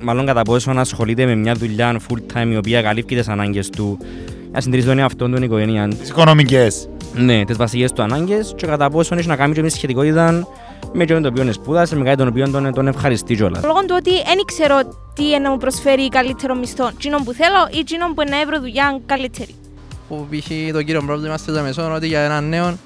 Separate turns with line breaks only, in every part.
μάλλον κατά πόσο ασχολείται με μια δουλειά full time η οποία καλύπτει τις ανάγκες του να συντηρήσει τον εαυτό του, την οικογένεια του.
Τις οικονομικές.
Ναι, τις βασικές του ανάγκες και κατά πόσο έχει να κάνει και μια σχετικότητα με τον το οποίο σπούδασε, με κάτι τον οποίο τον, τον ευχαριστεί κιόλας.
Λόγω του ότι δεν ξέρω τι να μου προσφέρει καλύτερο μισθό, τσίνον που θέλω ή τσίνον που να βρω δουλειά καλύτερη.
Που π.χ. το κύριο πρόβλημα στη Ζαμεσόν ότι για έναν νέο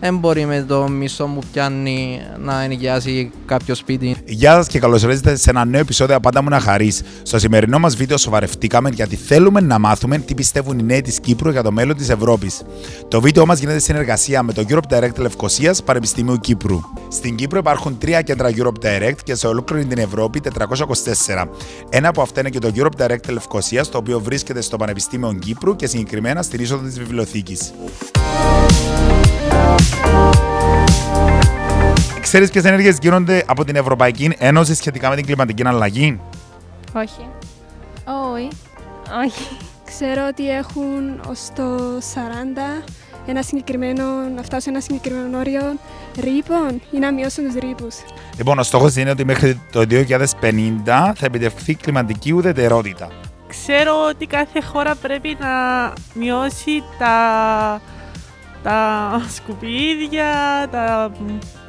δεν μπορεί με το μισό που πιάνει να ενοικιάσει κάποιο σπίτι.
Γεια σας και καλώς ήρθατε σε ένα νέο επεισόδιο Απάντα μου να χαρείς. Στο σημερινό μας βίντεο σοβαρευτήκαμε γιατί θέλουμε να μάθουμε τι πιστεύουν οι νέοι της Κύπρου για το μέλλον της Ευρώπης. Το βίντεο μας γίνεται συνεργασία με το Europe Direct Λευκοσίας Πανεπιστημίου Κύπρου. Στην Κύπρο υπάρχουν τρία κέντρα Europe Direct και σε ολόκληρη την Ευρώπη 424. Ένα από αυτά είναι και το Europe Direct Λευκοσίας, το οποίο βρίσκεται στο Πανεπιστήμιο Κύπρου και συγκεκριμένα στην είσοδο της βιβλιοθήκης. Ξέρεις ποιες ενέργειες γίνονται από την Ευρωπαϊκή Ένωση σχετικά με την κλιματική αλλαγή;
Όχι.
Όχι.
Όχι.
Ξέρω ότι έχουν ως το 40 ένα συγκεκριμένο, να φτάσουν ένα συγκεκριμένο όριο ρήπων ή να μειώσουν τους ρήπους;
Λοιπόν, ο στόχος είναι ότι μέχρι το 2050 θα επιτευχθεί κλιματική ουδετερότητα.
Ξέρω ότι κάθε χώρα πρέπει να μειώσει τα, τα σκουπίδια, τα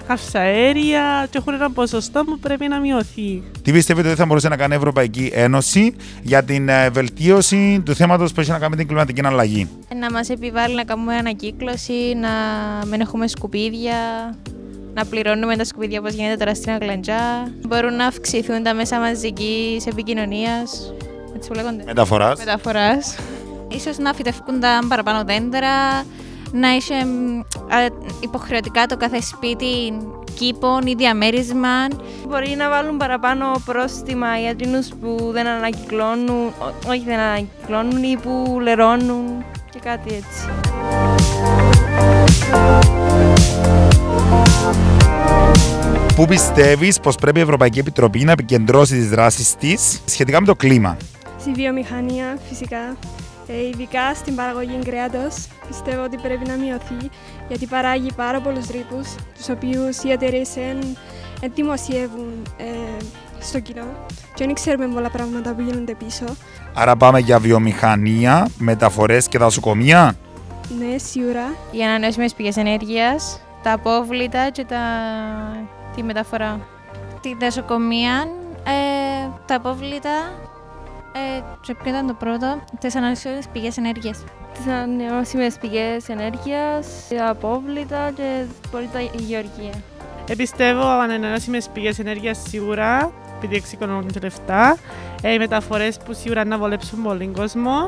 καυσαέρια και έχουν ένα ποσοστό που πρέπει να μειωθεί.
Τι πιστεύετε ότι θα μπορούσε να κάνει η Ευρωπαϊκή Ένωση για την ε, βελτίωση του θέματος που έχει να κάνει με την κλιματική αλλαγή;
Να μας επιβάλλει να κάνουμε ανακύκλωση, να μην έχουμε σκουπίδια, να πληρώνουμε τα σκουπίδια όπως γίνεται τώρα στην Αγλαντζά. Μπορούν να αυξηθούν τα μέσα μαζικής επικοινωνίας. Έτσι που λέγονται.
Μεταφοράς.
Μεταφοράς. Ίσως να φυτευκούν τα παραπάνω δέντρα, να είσαι ε, υποχρεωτικά το κάθε σπίτι κήπων ή διαμέρισμα. Μπορεί να βάλουν παραπάνω πρόστιμα για εκείνους που δεν ανακυκλώνουν, όχι δεν ανακυκλώνουν ή που λερώνουν και κάτι έτσι.
Πού πιστεύεις πως πρέπει η Ευρωπαϊκή Επιτροπή να επικεντρώσει τις δράσεις της σχετικά με το κλίμα;
Στη βιομηχανία φυσικά, ε, ειδικά στην παραγωγή κρέατος, πιστεύω ότι πρέπει να μειωθεί γιατί παράγει πάρα πολλούς ρήπους, τους οποίους οι εταιρείες δεν δημοσιεύουν ε, στο κοινό και δεν ξέρουμε πολλά πράγματα που γίνονται πίσω.
Άρα πάμε για βιομηχανία, μεταφορές και δασοκομεία;
Ναι, σίγουρα.
Οι ανανεώσιμες πηγές ενέργειας, τα απόβλητα και τα... τη μεταφορά. Τη δασοκομεία, ε, τα απόβλητα ε, και ποιο ήταν το πρώτο, τις ανανεώσιμες πηγές ενέργειας.
Τις ανανεώσιμες πηγές ενέργειας, τα απόβλητα και μπορεί τα γεωργία.
Επιστεύω ανανεώσιμες πηγές ενέργειας σίγουρα, επειδή εξοικονομούν και λεφτά. Ε, οι μεταφορές που σίγουρα να βολέψουν πολύ κόσμο.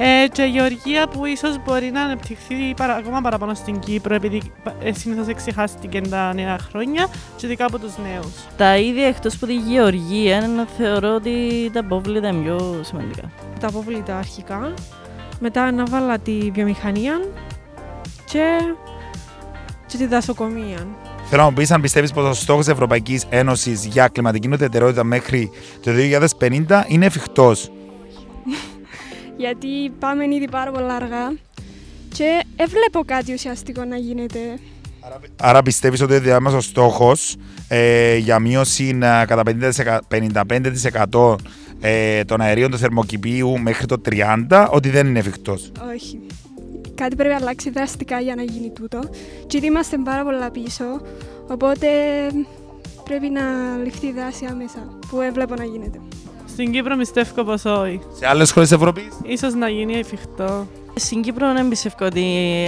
Ε, και η γεωργία που ίσως μπορεί να αναπτυχθεί παρα, ακόμα παραπάνω στην Κύπρο επειδή ε, συνήθως εξεχάστηκε τα νέα χρόνια και ειδικά από τους νέους.
Τα ίδια εκτός από τη γεωργία να θεωρώ ότι τα απόβλητα είναι πιο σημαντικά.
Τα απόβλητα αρχικά, μετά να βάλα τη βιομηχανία και, και τη δασοκομεία.
Θέλω να μου πεις αν πιστεύεις πως ο στόχος της Ευρωπαϊκής Ένωσης για κλιματική ουδετερότητα μέχρι το 2050 είναι εφικτός.
Γιατί πάμε ήδη πάρα πολλά αργά και δεν βλέπω κάτι ουσιαστικό να γίνεται.
Άρα πιστεύεις ότι ο διάμεσος στόχος ε, για μείωση ε, κατά 55% ε, των αερίων του θερμοκηπίου μέχρι το 30% ότι δεν είναι εφικτός;
Όχι. Κάτι πρέπει να αλλάξει δραστικά για να γίνει τούτο. Και ήδη είμαστε πάρα πολλά πίσω, οπότε πρέπει να ληφθεί δράση άμεσα, που έβλεπω να γίνεται.
Στην Κύπρο πιστεύω πως όχι.
Σε άλλες χώρες της Ευρώπης;
Ίσως να γίνει εφικτό.
Στην Κύπρο δεν πιστεύω ότι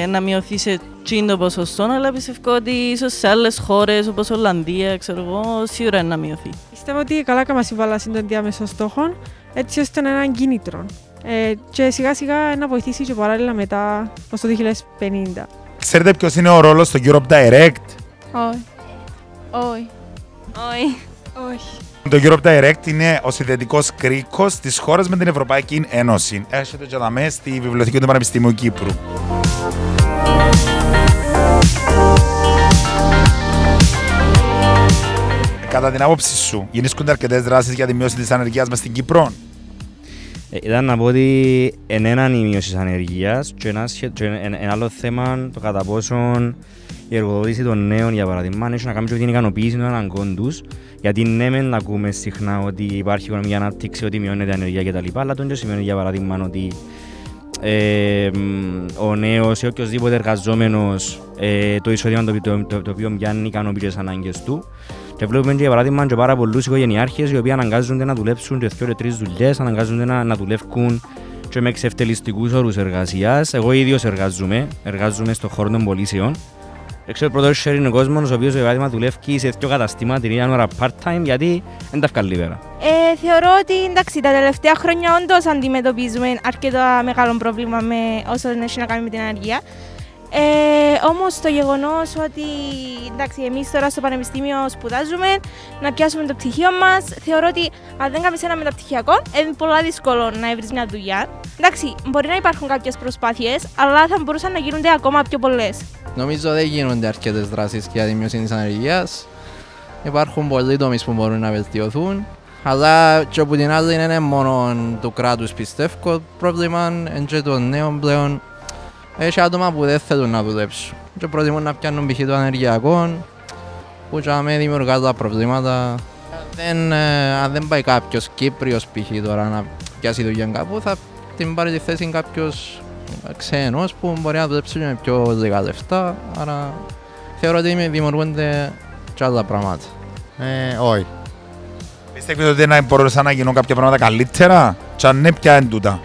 να μειωθεί σε τσίντο ποσοστό, αλλά πιστεύω ότι ίσως σε άλλες χώρες όπως Ολλανδία, ξέρω εγώ, σίγουρα είναι να μειωθεί.
Πιστεύω ότι καλά κάμα συμβάλλα στον διάμεσο στόχων, έτσι ώστε να είναι έναν κίνητρο. Ε, και σιγά σιγά να βοηθήσει και παράλληλα μετά ως το 2050.
Ξέρετε ποιος είναι ο ρόλος στο Europe Direct?
Όχι. Όχι. Όχι.
Όχι.
Το Europe Direct είναι ο συνδετικός κρίκος της χώρας με την Ευρωπαϊκή Ένωση. Έρχεται και δαμέ στη Βιβλιοθήκη του Πανεπιστημίου Κύπρου. Κατά την άποψή σου, γίνονται αρκετές δράσεις για τη μείωση της ανεργίας μας στην Κύπρο;
Ε, Ήταν να πω ότι εν έναν η μείωση της ανεργίας και ένα, σχε- και εν- ένα άλλο θέμα το κατά πόσον η εργοδότηση των νέων για παράδειγμα έχει να κάνει και με την ικανοποίηση των αναγκών τους γιατί ναι μεν να ακούμε συχνά ότι υπάρχει οικονομική ανάπτυξη, ότι μειώνεται η ανεργία κτλ. Αλλά το δεν σημαίνει για παράδειγμα ότι ε, μ, ο νέος ή οποιοδήποτε εργαζόμενος ε, το εισόδημα το, το, το, το οποίο πιάνει ικανοποιεί τις ανάγκες του. Και βλέπουμε και για παράδειγμα και πάρα πολλούς οικογενειάρχες οι οποίοι αναγκάζονται να δουλέψουν και δύο και τρεις δουλειές, αναγκάζονται να, να δουλεύουν και με εξευτελιστικούς όρους εργασίας. Εγώ ίδιος εργάζομαι, εργάζομαι στον χώρο των πωλήσεων. Ξέρω πρώτο share είναι ο κόσμος ο οποίος για παράδειγμα δουλεύει σε δύο καταστήματα την ίδια ώρα part-time γιατί δεν τα βγάλει πέρα.
Ε, θεωρώ ότι εντάξει, τα τελευταία χρόνια όντως αντιμετωπίζουμε αρκετά μεγάλο πρόβλημα με όσο έχει να κάνει με την ανεργία. Ε, Όμως το γεγονός ότι εντάξει, εμείς τώρα στο Πανεπιστήμιο σπουδάζουμε, να πιάσουμε το πτυχίο μας, θεωρώ ότι αν δεν κάνεις ένα μεταπτυχιακό, είναι πολύ δύσκολο να βρεις μια δουλειά. Εντάξει, μπορεί να υπάρχουν κάποιες προσπάθειες, αλλά θα μπορούσαν να γίνονται ακόμα πιο πολλές.
Νομίζω δεν γίνονται αρκετές δράσεις για τη μείωση της ανεργίας. Υπάρχουν πολλοί τομείς που μπορούν να βελτιωθούν. Αλλά και από την άλλη είναι μόνο του κράτους πιστεύω. Το πρόβλημα είναι και των νέων πλέον. Έχει άτομα που δεν θέλουν να δουλέψουν. Και προτιμούν να πιάνουν π.χ. το ανεργειακό που και με δημιουργάς τα προβλήματα. Δεν, ε, αν δεν πάει κάποιος Κύπριος π.χ. τώρα να πιάσει δουλειά κάπου θα την πάρει τη θέση κάποιος ξένος που μπορεί να δουλέψει με πιο λίγα λεφτά. Άρα θεωρώ ότι δημιουργούνται και άλλα πράγματα.
Ε, όχι.
Πιστεύετε ότι να μπορούσαν να γίνουν κάποια πράγματα καλύτερα; Και αν ναι ποια είναι τούτα;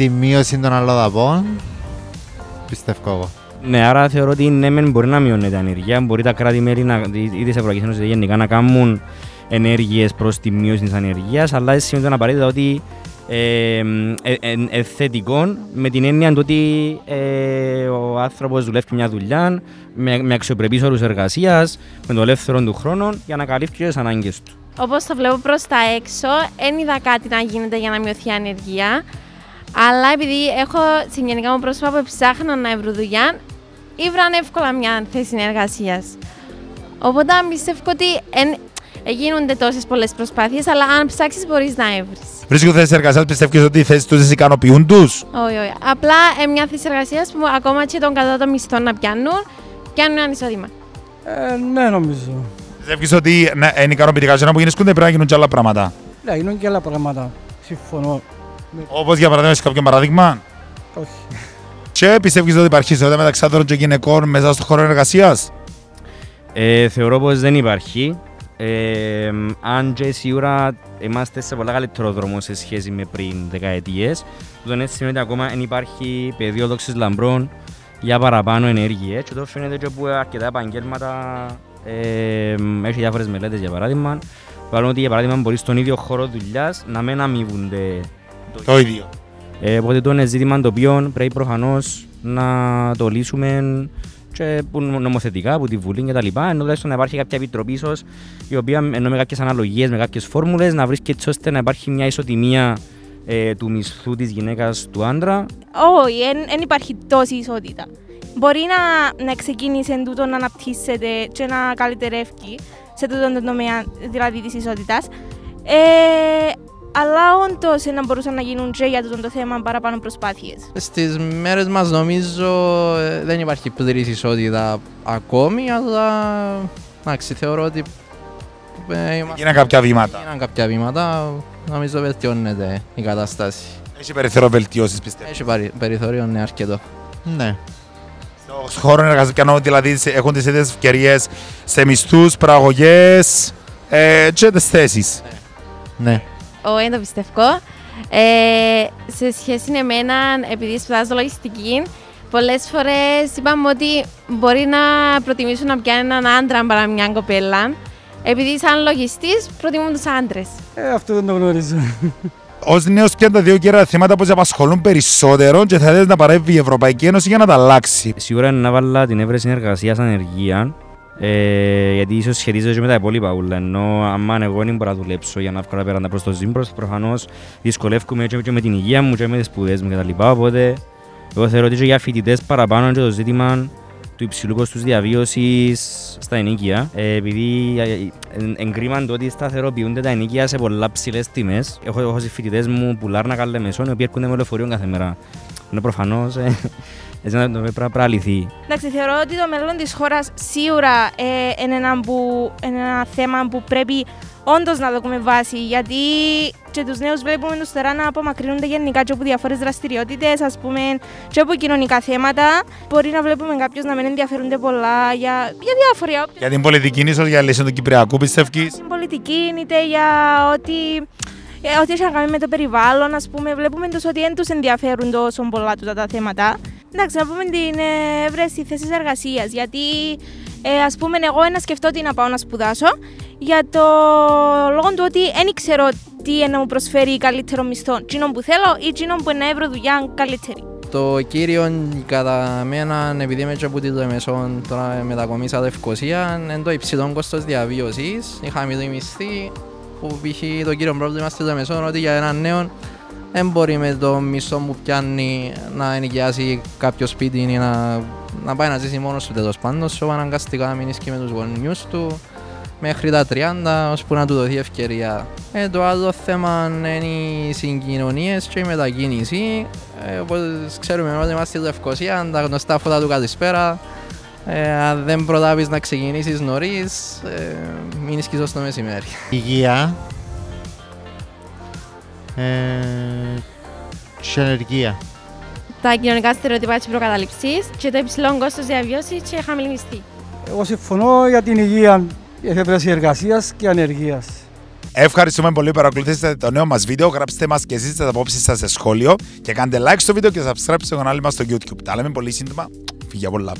Τη μείωση των αλλοδαπών πιστεύω εγώ.
Ναι, άρα θεωρώ ότι ναι, μεν μπορεί να μειώνεται η ανεργία. Μπορεί τα κράτη-μέλη να- ή ή της Ευρωπαϊκής Ένωσης γενικά να κάνουν ενέργειες προς τη μείωση της ανεργίας, αλλά δεν σημαίνει απαραίτητα ότι ε, ε, ε, ε, θετικό με την έννοια του ότι ε, ο άνθρωπος δουλεύει μια δουλειά με, με αξιοπρεπείς όρους εργασίας, με το ελεύθερο του χρόνο για να καλύψει τις ανάγκες του.
Όπως το βλέπω προς τα έξω, δεν είδα κάτι να γίνεται για να μειωθεί η ανεργία. Αλλά επειδή έχω συγγενικά μου πρόσωπα που ψάχναν να βρουν δουλειά, ήβραν εύκολα μια θέση εργασία. Οπότε πιστεύω ότι εν, γίνονται τόσες πολλές προσπάθειες, αλλά αν ψάξεις μπορείς να έβρεις.
Βρίσκω θέσεις εργασίας, πιστεύεις ότι οι θέσεις τους ικανοποιούν τους;
Όχι, όχι. Απλά ε, μια θέση εργασίας που ακόμα και τον κατώτατο μισθό να πιάνουν, πιάνουν ένα εισόδημα.
Ε, ναι, νομίζω.
Πιστεύεις ότι ναι, είναι ικανοποιητικά και να που γίνονται πρέπει να γίνουν και άλλα πράγματα;
Ναι, γίνουν και άλλα πράγματα. Συμφωνώ.
Όπως για παράδειγμα, έχεις κάποιο παράδειγμα;
Όχι.
Και πιστεύεις ότι υπάρχει ισότητα μεταξύ άντρων και γυναικών μέσα στον χώρο εργασίας;
Ε, θεωρώ πως δεν υπάρχει. Ε, αν και σίγουρα είμαστε σε πολλά καλύτερο δρόμο σε σχέση με πριν δεκαετίες. Τούτον έτσι σημαίνει ότι ακόμα δεν υπάρχει πεδίο δόξης λαμπρών για παραπάνω ενέργειες και το φαίνεται και από αρκετά επαγγέλματα ε, έχει διάφορες μελέτες για παράδειγμα που λένε ότι για παράδειγμα μπορεί στον ίδιο χώρο δουλειάς να μην αμείβονται
Το ίδιο.
ε, οπότε το είναι ζήτημα το οποίο πρέπει προφανώς να το λύσουμε και που νομοθετικά από τη Βουλή και τα λοιπά, ενώ τουλάχιστον να υπάρχει κάποια επιτροπή ίσως, η οποία ενώ με κάποιες αναλογίες, με κάποιες φόρμουλες, να βρίσκει έτσι ώστε να υπάρχει μια ισοτιμία ε, του μισθού της γυναίκας του άντρα.
Όχι, δεν υπάρχει τόση ισότητα. Μπορεί να, να ξεκίνησε εν τούτο να αναπτύσσεται και να καλυτερεύει σε τούτο το τομέα δηλαδή της ισότητας. Ε, αλλά όντως να μπορούσαν να γίνουν και για τούτο το θέμα παραπάνω προσπάθειες.
Στις μέρες μας νομίζω ε, δεν υπάρχει πλήρης ισότητα ακόμη, αλλά εντάξει, θεωρώ ότι ε, είμαστε-
Γίναν κάποια βήματα.
Γίναν κάποια βήματα, νομίζω βελτιώνεται η κατάσταση.
Έχει περιθώριο βελτιώσεις πιστεύω.
Έχει παρι- περιθώριο, ναι, αρκετό.
Ναι.
Στον χώρο εργασίας πιάνω δηλαδή σε- έχουν τις ίδιες ευκαιρίες σε μισθούς, παραγωγές ε, και τις θέσεις.
Ναι.
Όχι, δεν το πιστεύω. Ε, σε σχέση με εμένα, επειδή σπουδάζω λογιστική, πολλές φορές είπαμε ότι μπορεί να προτιμήσουν να πιάνουν έναν άντρα παρά μια κοπέλα. Επειδή σαν λογιστής προτιμούν τους άντρες.
Ε, αυτό δεν το γνωρίζω.
Ω νέος, ποια είναι τα δύο κύρια θέματα που σε απασχολούν περισσότερο και θα θέλεις να παρέμβει η Ευρωπαϊκή Ένωση για να τα αλλάξει.
Σίγουρα είναι να βάλω την έβρεση συνεργασίας ανεργία, ε, γιατί ίσως σχετίζεται και με τα υπόλοιπα ούλα, ενώ αν εγώ δεν μπορώ να δουλέψω για να βγάλω πέραντα προς το ζύμπρος, προφανώς δυσκολεύομαι και, και με την υγεία μου και με τις σπουδές μου κτλ. Οπότε, εγώ θεωρώ ότι και για φοιτητές παραπάνω είναι και το ζήτημα του υψηλού κόστους διαβίωσης στα ενοίκια. Ε, επειδή ε, ε, εν- εγκρίμαν το ότι σταθεροποιούνται τα ενοίκια σε πολλά ψηλές τιμές. Έχω, έχω συμφοιτητές μου που λάρνα καλεμεσόν, οι οποίοι έρχονται με λεωφορείο κάθε μέρα. Είναι προφανώς, ε, έτσι να το πρέπει πρέπει να λυθεί.
Εντάξει, θεωρώ ότι το μέλλον της χώρας σίγουρα ε, είναι, ένα που, είναι ένα θέμα που πρέπει όντως να δούμε βάση, γιατί και τους νέους βλέπουμε τους τώρα να απομακρύνονται γενικά και από διάφορες δραστηριότητες, ας πούμε, και από κοινωνικά θέματα. Μπορεί να βλέπουμε κάποιους να μην ενδιαφέρονται πολλά για, για διάφορα,
Για την πολιτική ίσως για λύση του Κυπριακού πιστεύεις.
στην πολιτική, είτε για ό,τι, ε, ό,τι έχει να κάνει με το περιβάλλον, ας πούμε, βλέπουμε τους ότι δεν τους ενδιαφέρουν τόσο πολλά τούτα τα θέματα. Εντάξει, να πούμε την ε, έβρεση θέση εργασίας. Γιατί, ε, ας πούμε, εγώ ένα σκεφτώ ότι να πάω να σπουδάσω για το λόγο του ότι δεν ξέρω τι είναι να μου προσφέρει καλύτερο μισθό. Τσίνο που θέλω ή τσίνο που να βρω δουλειά καλύτερη.
Το κύριο κατά μένα, επειδή είμαι και από τη Λεμεσόν, τώρα μετακομίσα Λευκοσία, είναι το υψηλό κόστος διαβίωσης, η χαμηλή μισθή, που π.χ. το κύριο πρόβλημα στη Λεμεσόν ότι για έναν νέο δεν μπορεί με το μισθό που πιάνει να ενοικιάσει κάποιο σπίτι ή να, να πάει να ζήσει μόνος του τέλος πάντων, σου αναγκαστικά να μείνεις και με τους γονιούς του μέχρι τα 30 ώσπου να του δοθεί ευκαιρία. Ε, το άλλο θέμα είναι οι συγκοινωνίες και η μετακίνηση. Ε, όπως ξέρουμε όλοι είμαστε στη Λευκοσία, τα γνωστά φώτα του καλησπέρα. Ε, αν δεν προλάβεις να ξεκινήσεις νωρίς, ε, μείνεις και στο μεσημέρι.
Υγεία. Ε, και ενεργεία.
Τα κοινωνικά στερεότυπα και προκαταλήψεις και το υψηλό κόστος διαβίωσης και χαμηλή μισθή.
Εγώ συμφωνώ για την υγεία, η εφεύρεση εργασίας και ανεργίας.
Ευχαριστούμε πολύ που παρακολουθήσατε το νέο μας βίντεο. Γράψτε μας και εσείς τις απόψεις σας σε σχόλιο και κάντε like στο βίντεο και subscribe στο κανάλι μας στο YouTube. Τα λέμε πολύ σύντομα. Φύγε πολλά.